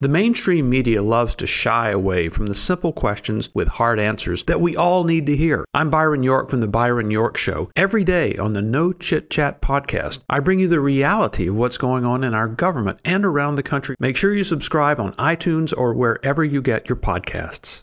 The mainstream media loves to shy away from the simple questions with hard answers that we all need to hear. I'm Byron York from The Byron York Show. Every day on the No Chit Chat podcast, I bring you the reality of what's going on in our government and around the country. Make sure you subscribe on iTunes or wherever you get your podcasts.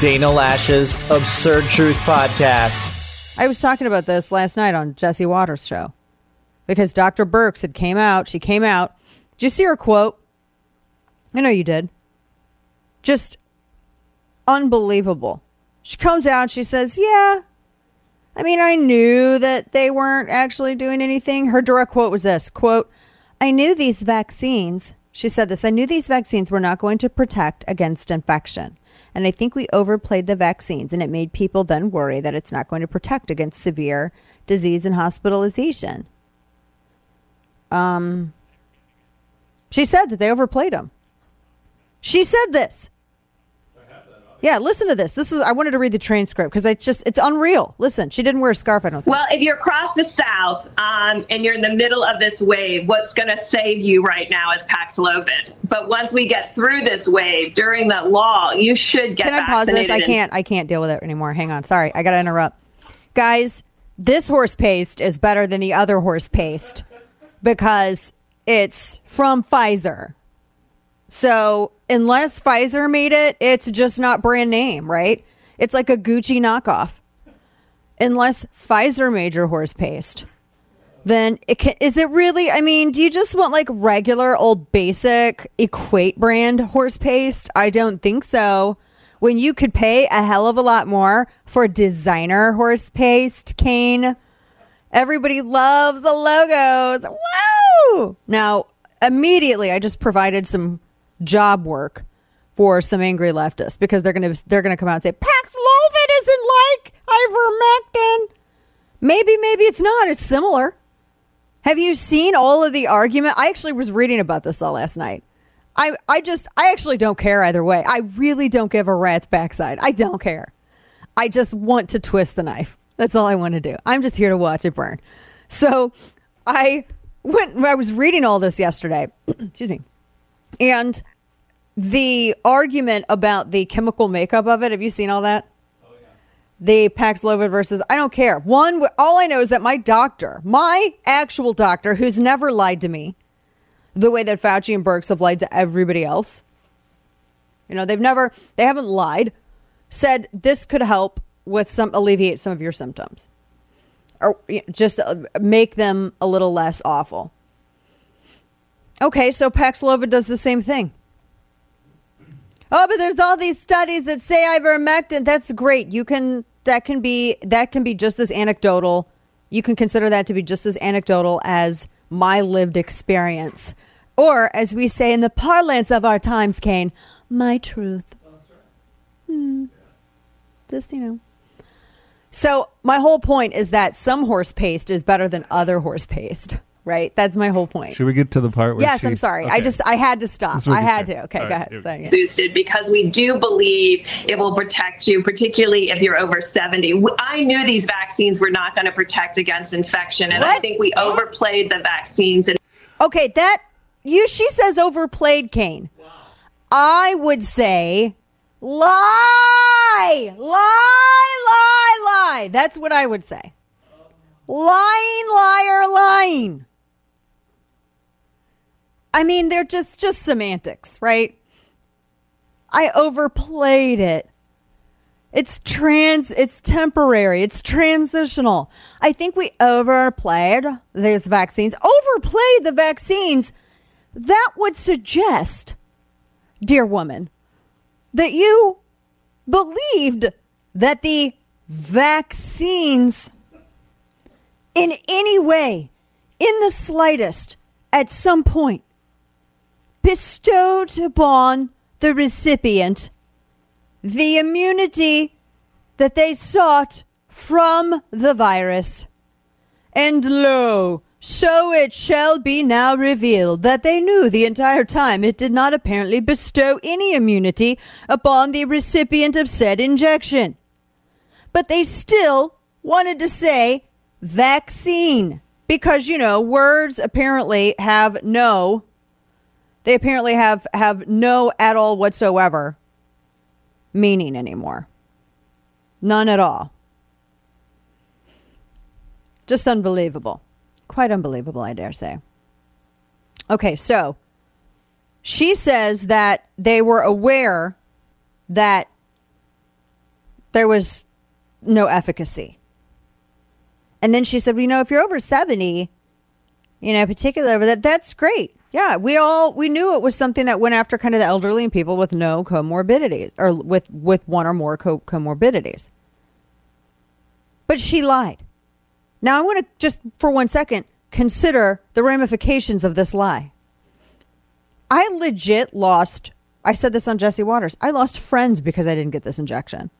Dana Loesch's Absurd Truth Podcast. I was talking about this last night on Jesse Watters' show because Dr. Birx had came out. She came out. Did you see her quote? I know you did. Just unbelievable. She comes out. She says, "Yeah, I mean, I knew that they weren't actually doing anything." Her direct quote was this: "Quote, I knew these vaccines." She said this. I knew these vaccines were not going to protect against infection. And I think we overplayed the vaccines, and it made people then worry that it's not going to protect against severe disease and hospitalization. Um, she said that they overplayed them. She said this. Yeah, listen to this. This is I wanted to read the transcript because it's just it's unreal. Listen, she didn't wear a scarf. I don't think. Well, if you're across the South um, and you're in the middle of this wave, what's going to save you right now is Paxlovid. But once we get through this wave during that law, you should get. Can I pause this? I can't. I can't deal with it anymore. Hang on. Sorry, I got to interrupt, guys. This horse paste is better than the other horse paste because it's from Pfizer. So unless Pfizer made it, it's just not brand name, right? It's like a Gucci knockoff. Unless Pfizer made your horse paste, then it can, is it really? I mean, do you just want like regular old basic Equate brand horse paste? I don't think so. When you could pay a hell of a lot more for designer horse paste, Kane. Everybody loves the logos. Wow! Now, immediately, I just provided some job work for some angry leftists because they're gonna they're gonna come out and say Paxlovid isn't like ivermectin. Maybe, maybe it's not. It's similar. Have you seen all of the argument? I actually was reading about this all last night. I I just I actually don't care either way. I really don't give a rat's backside. I don't care. I just want to twist the knife. That's all I want to do. I'm just here to watch it burn. So I went I was reading all this yesterday. Excuse me. And the argument about the chemical makeup of it, have you seen all that? Oh, yeah. The Paxlovid versus, I don't care. One, all I know is that my doctor, my actual doctor, who's never lied to me, the way that Fauci and Birx have lied to everybody else. You know, they've never, they haven't lied, said this could help with some, alleviate some of your symptoms or just uh, make them a little less awful. Okay, so Paxlovid does the same thing. Oh, but there's all these studies that say ivermectin. That's great. You can that can be that can be just as anecdotal. You can consider that to be just as anecdotal as my lived experience, or as we say in the parlance of our times, Kane, my truth. Hmm. Just you know. So my whole point is that some horse paste is better than other horse paste right? That's my whole point. Should we get to the part where Yes, she, I'm sorry. Okay. I just I had to stop. I had to. Okay, All go right. ahead. Sorry, yeah. boosted because we do believe it will protect you, particularly if you're over 70. I knew these vaccines were not going to protect against infection, and I think we overplayed the vaccines. And Okay, that you she says overplayed Kane. I would say lie, lie, lie, lie. That's what I would say. Lying, liar, lying. I mean, they're just just semantics, right? I overplayed it. It's trans, it's temporary, it's transitional. I think we overplayed these vaccines, overplayed the vaccines. That would suggest, dear woman, that you believed that the vaccines, in any way, in the slightest, at some point, bestowed upon the recipient the immunity that they sought from the virus. And lo, so it shall be now revealed that they knew the entire time it did not apparently bestow any immunity upon the recipient of said injection. But they still wanted to say vaccine because, you know, words apparently have no, they apparently have, have no at all whatsoever meaning anymore. None at all. Just unbelievable. Quite unbelievable, I dare say. Okay, so she says that they were aware that there was no efficacy. And then she said, well, you know, if you're over 70, you know, particular, that that's great. Yeah, we all we knew it was something that went after kind of the elderly and people with no comorbidities or with with one or more co- comorbidities. But she lied. Now I want to just for one second consider the ramifications of this lie. I legit lost I said this on Jesse Watters. I lost friends because I didn't get this injection.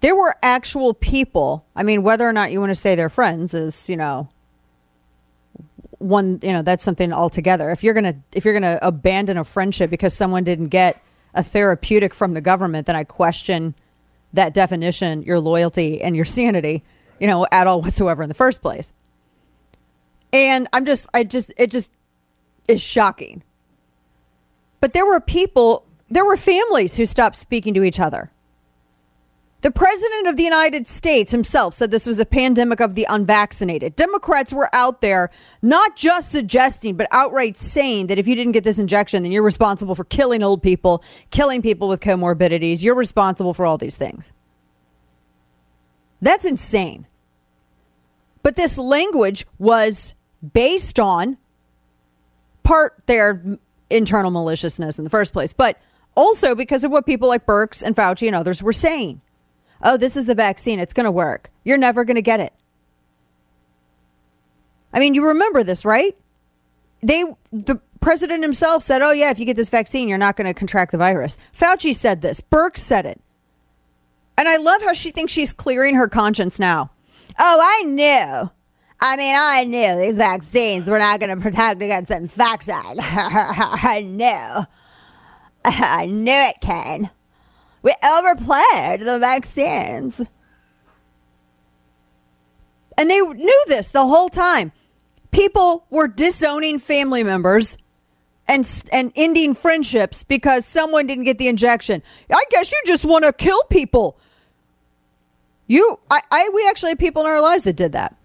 There were actual people. I mean, whether or not you want to say they're friends is, you know, one you know that's something altogether. If you're gonna if you're gonna abandon a friendship because someone didn't get a therapeutic from the government then i question that definition your loyalty and your sanity you know at all whatsoever in the first place. And i'm just i just it just is shocking. But there were people there were families who stopped speaking to each other the president of the United States himself said this was a pandemic of the unvaccinated. Democrats were out there not just suggesting, but outright saying that if you didn't get this injection, then you're responsible for killing old people, killing people with comorbidities. You're responsible for all these things. That's insane. But this language was based on part their internal maliciousness in the first place, but also because of what people like Birx and Fauci and others were saying oh, this is the vaccine. It's going to work. You're never going to get it. I mean, you remember this, right? They, the president himself said, oh, yeah, if you get this vaccine, you're not going to contract the virus. Fauci said this. Birx said it. And I love how she thinks she's clearing her conscience now. Oh, I knew. I mean, I knew these vaccines were not going to protect against infection. I knew. I knew it, Ken. We overplayed the vaccines. And they knew this the whole time. People were disowning family members and and ending friendships because someone didn't get the injection. I guess you just want to kill people. You I, I we actually had people in our lives that did that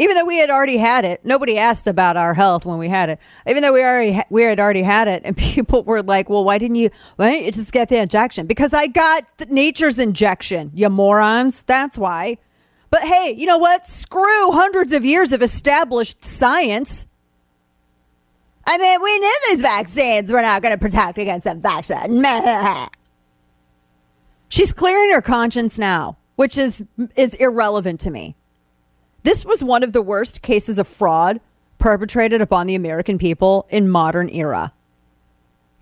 even though we had already had it, nobody asked about our health when we had it. Even though we already we had already had it, and people were like, "Well, why didn't you? Why didn't you just get the injection?" Because I got nature's injection, you morons. That's why. But hey, you know what? Screw hundreds of years of established science. I mean, we knew these vaccines were not going to protect against infection. She's clearing her conscience now, which is is irrelevant to me. This was one of the worst cases of fraud perpetrated upon the American people in modern era.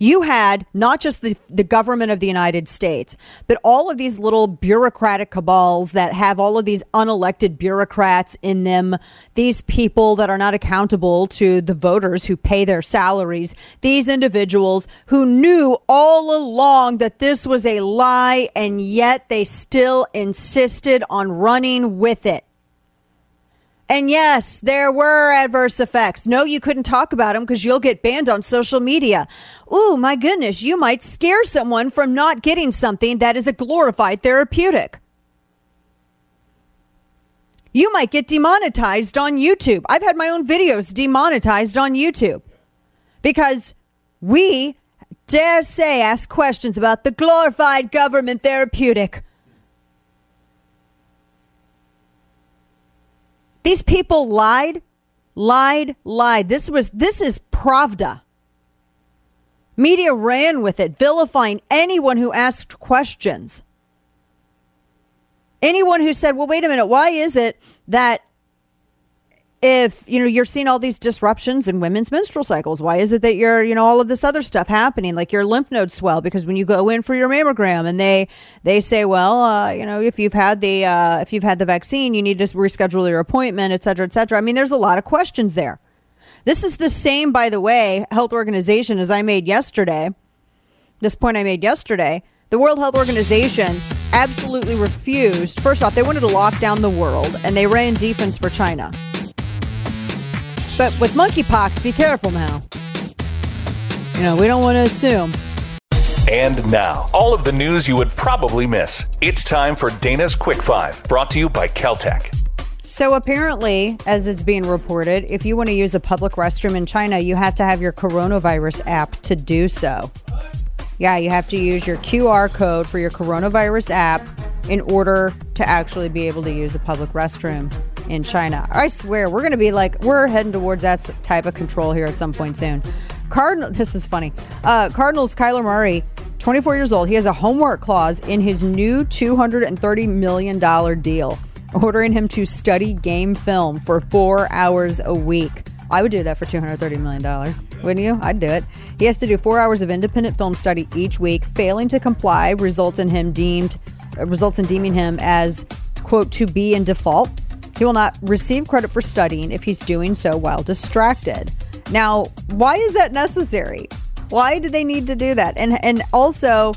You had not just the, the government of the United States, but all of these little bureaucratic cabals that have all of these unelected bureaucrats in them, these people that are not accountable to the voters who pay their salaries, these individuals who knew all along that this was a lie, and yet they still insisted on running with it. And yes, there were adverse effects. No, you couldn't talk about them because you'll get banned on social media. Ooh, my goodness, you might scare someone from not getting something that is a glorified therapeutic. You might get demonetized on YouTube. I've had my own videos demonetized on YouTube. because we dare say ask questions about the glorified government therapeutic. These people lied, lied, lied. This was this is Pravda. Media ran with it, vilifying anyone who asked questions. Anyone who said, "Well, wait a minute, why is it that if you know you're seeing all these disruptions in women's menstrual cycles why is it that you're you know all of this other stuff happening? Like your lymph nodes swell because when you go in for your mammogram and they they say well uh, you know if you've had the uh, if you've had the vaccine you need to reschedule your appointment et cetera et cetera. I mean there's a lot of questions there. This is the same by the way health organization as i made yesterday this point i made yesterday. The world health organization absolutely refused first off they wanted to lock down the world and they ran defense for china but with monkeypox, be careful now. You know, we don't want to assume. And now, all of the news you would probably miss. It's time for Dana's Quick Five, brought to you by Keltec. So, apparently, as it's being reported, if you want to use a public restroom in China, you have to have your coronavirus app to do so. Yeah, you have to use your QR code for your coronavirus app in order to actually be able to use a public restroom in China. I swear, we're going to be like, we're heading towards that type of control here at some point soon. Cardinal, this is funny. Uh, Cardinals Kyler Murray, 24 years old, he has a homework clause in his new $230 million deal, ordering him to study game film for four hours a week. I would do that for $230 million, wouldn't you? I'd do it. He has to do four hours of independent film study each week. Failing to comply results in him deemed results in deeming him as quote to be in default he will not receive credit for studying if he's doing so while distracted. Now, why is that necessary? Why do they need to do that? And and also,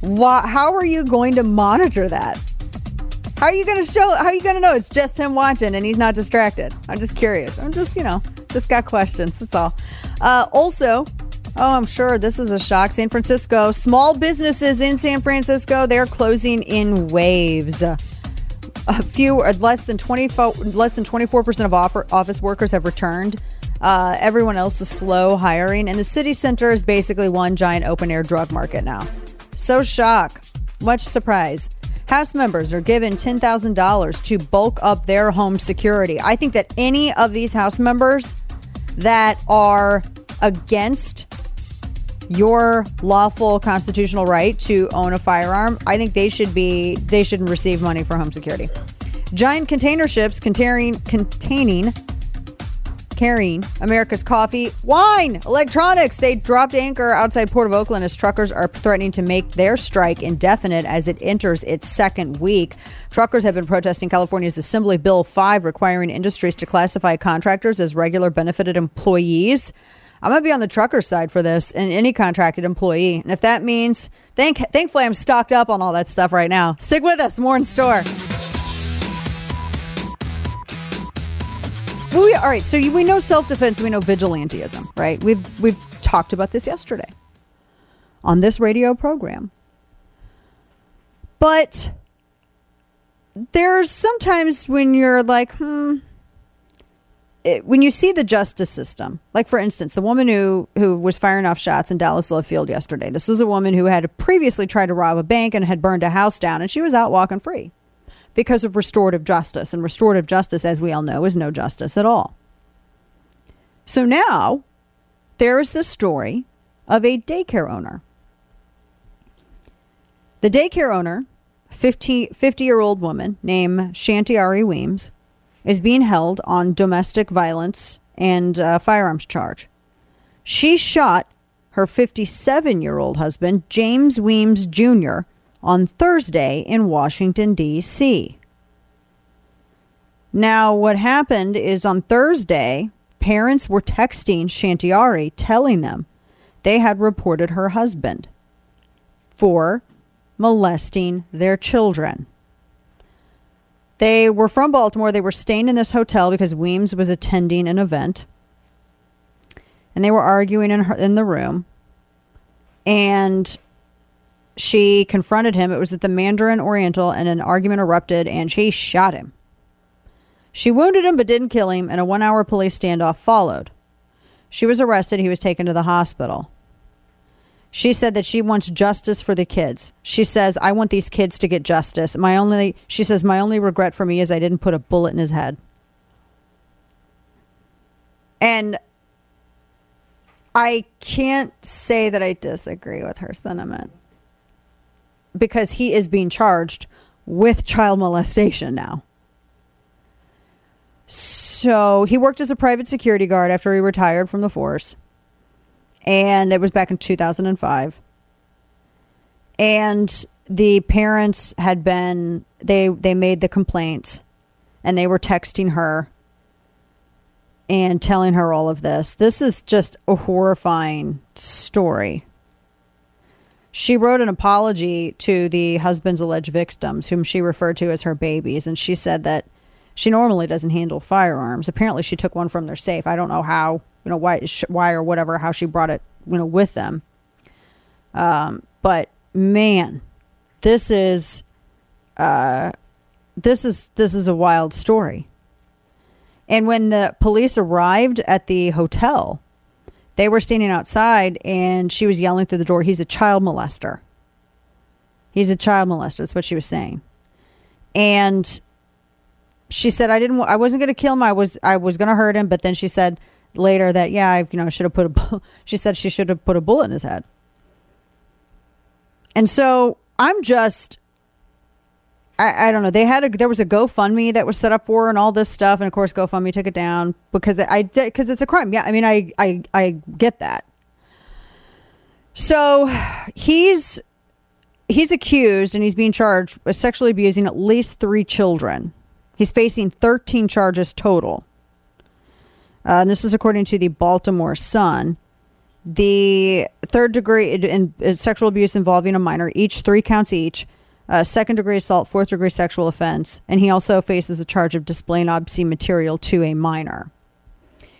why, how are you going to monitor that? How are you going to show? How are you going to know it's just him watching and he's not distracted? I'm just curious. I'm just you know just got questions. That's all. Uh, also, oh, I'm sure this is a shock. San Francisco small businesses in San Francisco they're closing in waves a few less than 24 less than 24% of office workers have returned. Uh, everyone else is slow hiring and the city center is basically one giant open air drug market now. So shock much surprise. House members are given $10000 to bulk up their home security. I think that any of these house members that are against your lawful constitutional right to own a firearm, I think they should be they shouldn't receive money for home security. Giant container ships containing containing carrying America's coffee, wine, electronics. They dropped anchor outside Port of Oakland as truckers are threatening to make their strike indefinite as it enters its second week. Truckers have been protesting California's Assembly Bill 5 requiring industries to classify contractors as regular benefited employees. I'm gonna be on the trucker side for this and any contracted employee. And if that means thank thankfully I'm stocked up on all that stuff right now. Stick with us, more in store. We, all right, so we know self-defense, we know vigilantism, right? We've we've talked about this yesterday on this radio program. But there's sometimes when you're like, hmm, it, when you see the justice system, like for instance, the woman who who was firing off shots in Dallas Love Field yesterday. This was a woman who had previously tried to rob a bank and had burned a house down, and she was out walking free because of restorative justice. And restorative justice, as we all know, is no justice at all. So now there is the story of a daycare owner. The daycare owner, 50, 50 year old woman named Shantiari Weems, is being held on domestic violence and uh, firearms charge. She shot her 57 year old husband, James Weems Jr., on Thursday in Washington, D.C. Now, what happened is on Thursday, parents were texting Shantiari telling them they had reported her husband for molesting their children. They were from Baltimore. They were staying in this hotel because Weems was attending an event. And they were arguing in her, in the room. And she confronted him. It was at the Mandarin Oriental, and an argument erupted, and she shot him. She wounded him but didn't kill him, and a one hour police standoff followed. She was arrested. He was taken to the hospital. She said that she wants justice for the kids. She says, I want these kids to get justice. My only, she says, my only regret for me is I didn't put a bullet in his head. And I can't say that I disagree with her sentiment because he is being charged with child molestation now. So he worked as a private security guard after he retired from the force. And it was back in 2005. And the parents had been they they made the complaints and they were texting her and telling her all of this. This is just a horrifying story. She wrote an apology to the husband's alleged victims, whom she referred to as her babies, and she said that she normally doesn't handle firearms. Apparently, she took one from their safe. I don't know how, you know, why, why or whatever, how she brought it, you know, with them. Um, but man, this is, uh, this is this is a wild story. And when the police arrived at the hotel, they were standing outside and she was yelling through the door, He's a child molester. He's a child molester. That's what she was saying. And she said, I didn't, I wasn't going to kill him. I was, I was going to hurt him. But then she said later that, yeah, I, you know, should have put a, she said she should have put a bullet in his head. And so I'm just, I, I don't know. They had a there was a GoFundMe that was set up for and all this stuff, and of course GoFundMe took it down because I because it's a crime. Yeah, I mean I I I get that. So he's he's accused and he's being charged with sexually abusing at least three children. He's facing 13 charges total. Uh, and this is according to the Baltimore Sun. The third degree in, in sexual abuse involving a minor, each three counts each uh, second degree assault, fourth degree sexual offense, and he also faces a charge of displaying obscene material to a minor.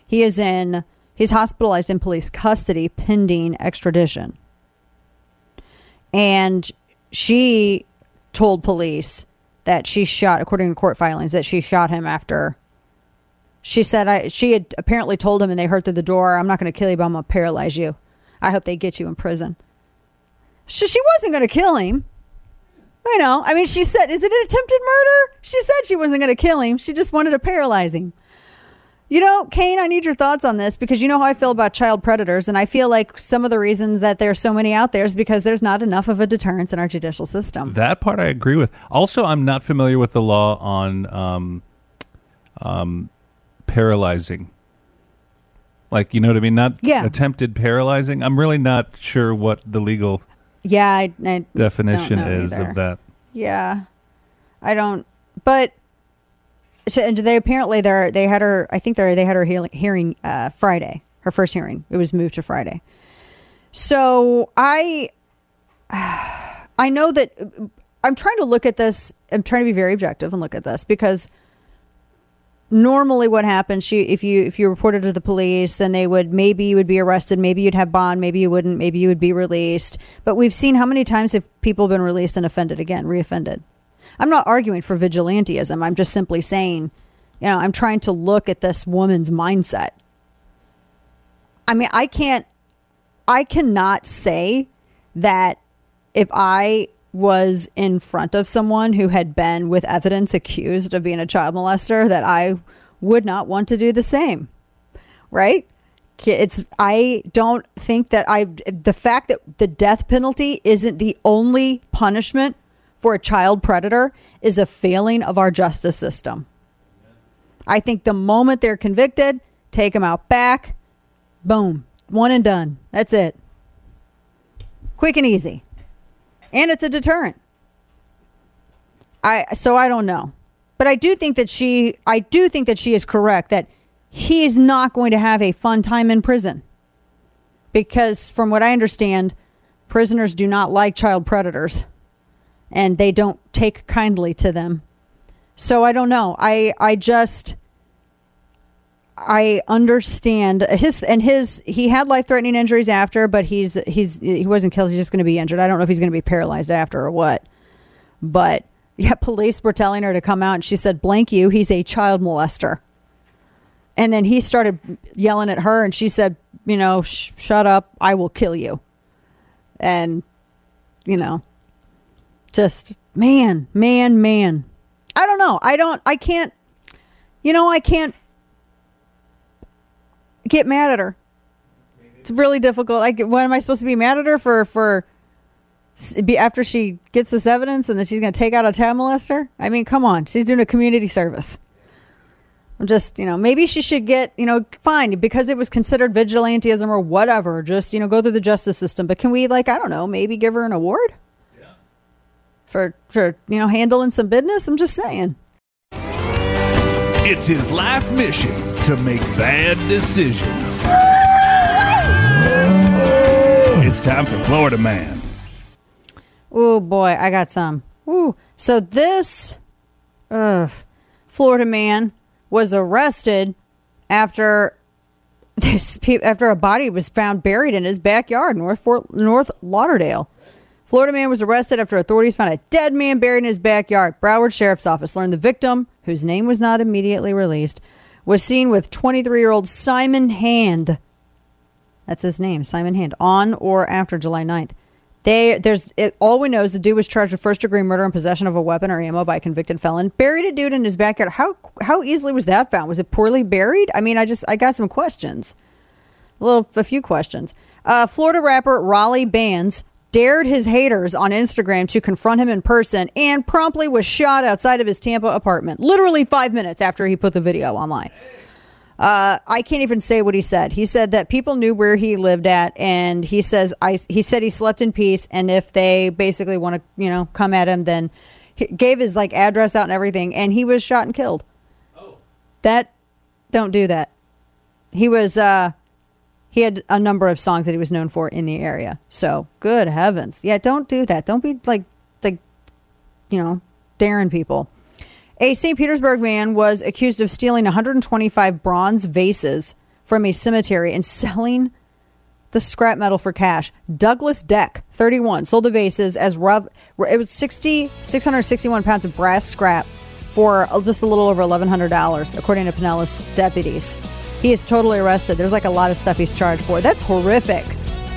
He is in he's hospitalized in police custody pending extradition. And she told police that she shot according to court filings that she shot him after she said I she had apparently told him and they heard through the door, I'm not gonna kill you, but I'm gonna paralyze you. I hope they get you in prison. She, she wasn't gonna kill him. I know. I mean, she said, is it an attempted murder? She said she wasn't going to kill him. She just wanted to paralyze him. You know, Kane, I need your thoughts on this because you know how I feel about child predators. And I feel like some of the reasons that there's so many out there is because there's not enough of a deterrence in our judicial system. That part I agree with. Also, I'm not familiar with the law on um, um, paralyzing. Like, you know what I mean? Not Yeah. attempted paralyzing. I'm really not sure what the legal Yeah, I, I definition is either. of that. Yeah, I don't. But so, and they apparently they they had her. I think they they had her healing, hearing uh, Friday. Her first hearing. It was moved to Friday. So I, I know that I'm trying to look at this. I'm trying to be very objective and look at this because normally what happens she if you if you reported to the police then they would maybe you would be arrested maybe you'd have bond maybe you wouldn't maybe you would be released but we've seen how many times have people been released and offended again reoffended i'm not arguing for vigilantism i'm just simply saying you know i'm trying to look at this woman's mindset i mean i can't i cannot say that if i was in front of someone who had been with evidence accused of being a child molester that I would not want to do the same. Right? It's I don't think that I the fact that the death penalty isn't the only punishment for a child predator is a failing of our justice system. I think the moment they're convicted, take them out back, boom, one and done. That's it. Quick and easy and it's a deterrent. I so I don't know. But I do think that she I do think that she is correct that he is not going to have a fun time in prison. Because from what I understand, prisoners do not like child predators and they don't take kindly to them. So I don't know. I I just I understand his and his he had life threatening injuries after, but he's he's he wasn't killed. He's just going to be injured. I don't know if he's going to be paralyzed after or what. But yeah, police were telling her to come out, and she said, "Blank you, he's a child molester." And then he started yelling at her, and she said, "You know, sh- shut up. I will kill you." And you know, just man, man, man. I don't know. I don't. I can't. You know, I can't get mad at her. It's really difficult. I get- what am I supposed to be mad at her for? For be after she gets this evidence and then she's going to take out a child molester? I mean, come on. She's doing a community service. I'm just, you know, maybe she should get, you know, fine because it was considered vigilantism or whatever. Just, you know, go through the justice system. But can we, like, I don't know, maybe give her an award for for you know handling some business? I'm just saying. It's his life mission to make bad decisions. It's time for Florida Man. Oh boy, I got some. Ooh, so this uh, Florida man was arrested after this after a body was found buried in his backyard, North Fort North Lauderdale. Florida man was arrested after authorities found a dead man buried in his backyard. Broward Sheriff's Office learned the victim, whose name was not immediately released, was seen with 23-year-old Simon Hand. That's his name, Simon Hand, on or after July 9th. They there's it, all we know is the dude was charged with first degree murder and possession of a weapon or ammo by a convicted felon. Buried a dude in his backyard. How how easily was that found? Was it poorly buried? I mean, I just I got some questions. A little a few questions. Uh, Florida rapper Raleigh Bands dared his haters on Instagram to confront him in person and promptly was shot outside of his Tampa apartment. Literally five minutes after he put the video online. Uh, I can't even say what he said. He said that people knew where he lived at, and he says I. He said he slept in peace, and if they basically want to, you know, come at him, then he gave his like address out and everything, and he was shot and killed. Oh, that don't do that. He was. uh He had a number of songs that he was known for in the area. So good heavens, yeah, don't do that. Don't be like like, you know, daring people. A St. Petersburg man was accused of stealing 125 bronze vases from a cemetery and selling the scrap metal for cash. Douglas Deck, 31, sold the vases as rough. It was 60, 661 pounds of brass scrap for just a little over $1,100, according to Pinellas deputies. He is totally arrested. There's like a lot of stuff he's charged for. That's horrific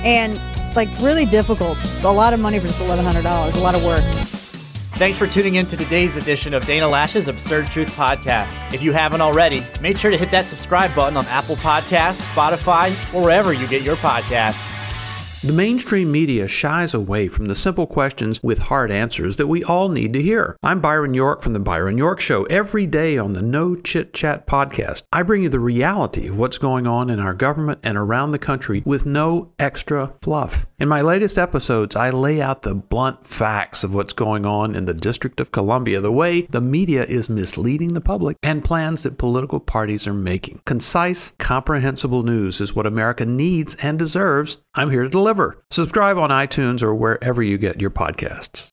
and like really difficult. A lot of money for just $1,100. A lot of work. Thanks for tuning in to today's edition of Dana Loesch's Absurd Truth Podcast. If you haven't already, make sure to hit that subscribe button on Apple Podcasts, Spotify, or wherever you get your podcasts. The mainstream media shies away from the simple questions with hard answers that we all need to hear. I'm Byron York from The Byron York Show. Every day on the No Chit Chat podcast, I bring you the reality of what's going on in our government and around the country with no extra fluff. In my latest episodes, I lay out the blunt facts of what's going on in the District of Columbia, the way the media is misleading the public, and plans that political parties are making. Concise, comprehensible news is what America needs and deserves. I'm here to deliver. Subscribe on iTunes or wherever you get your podcasts.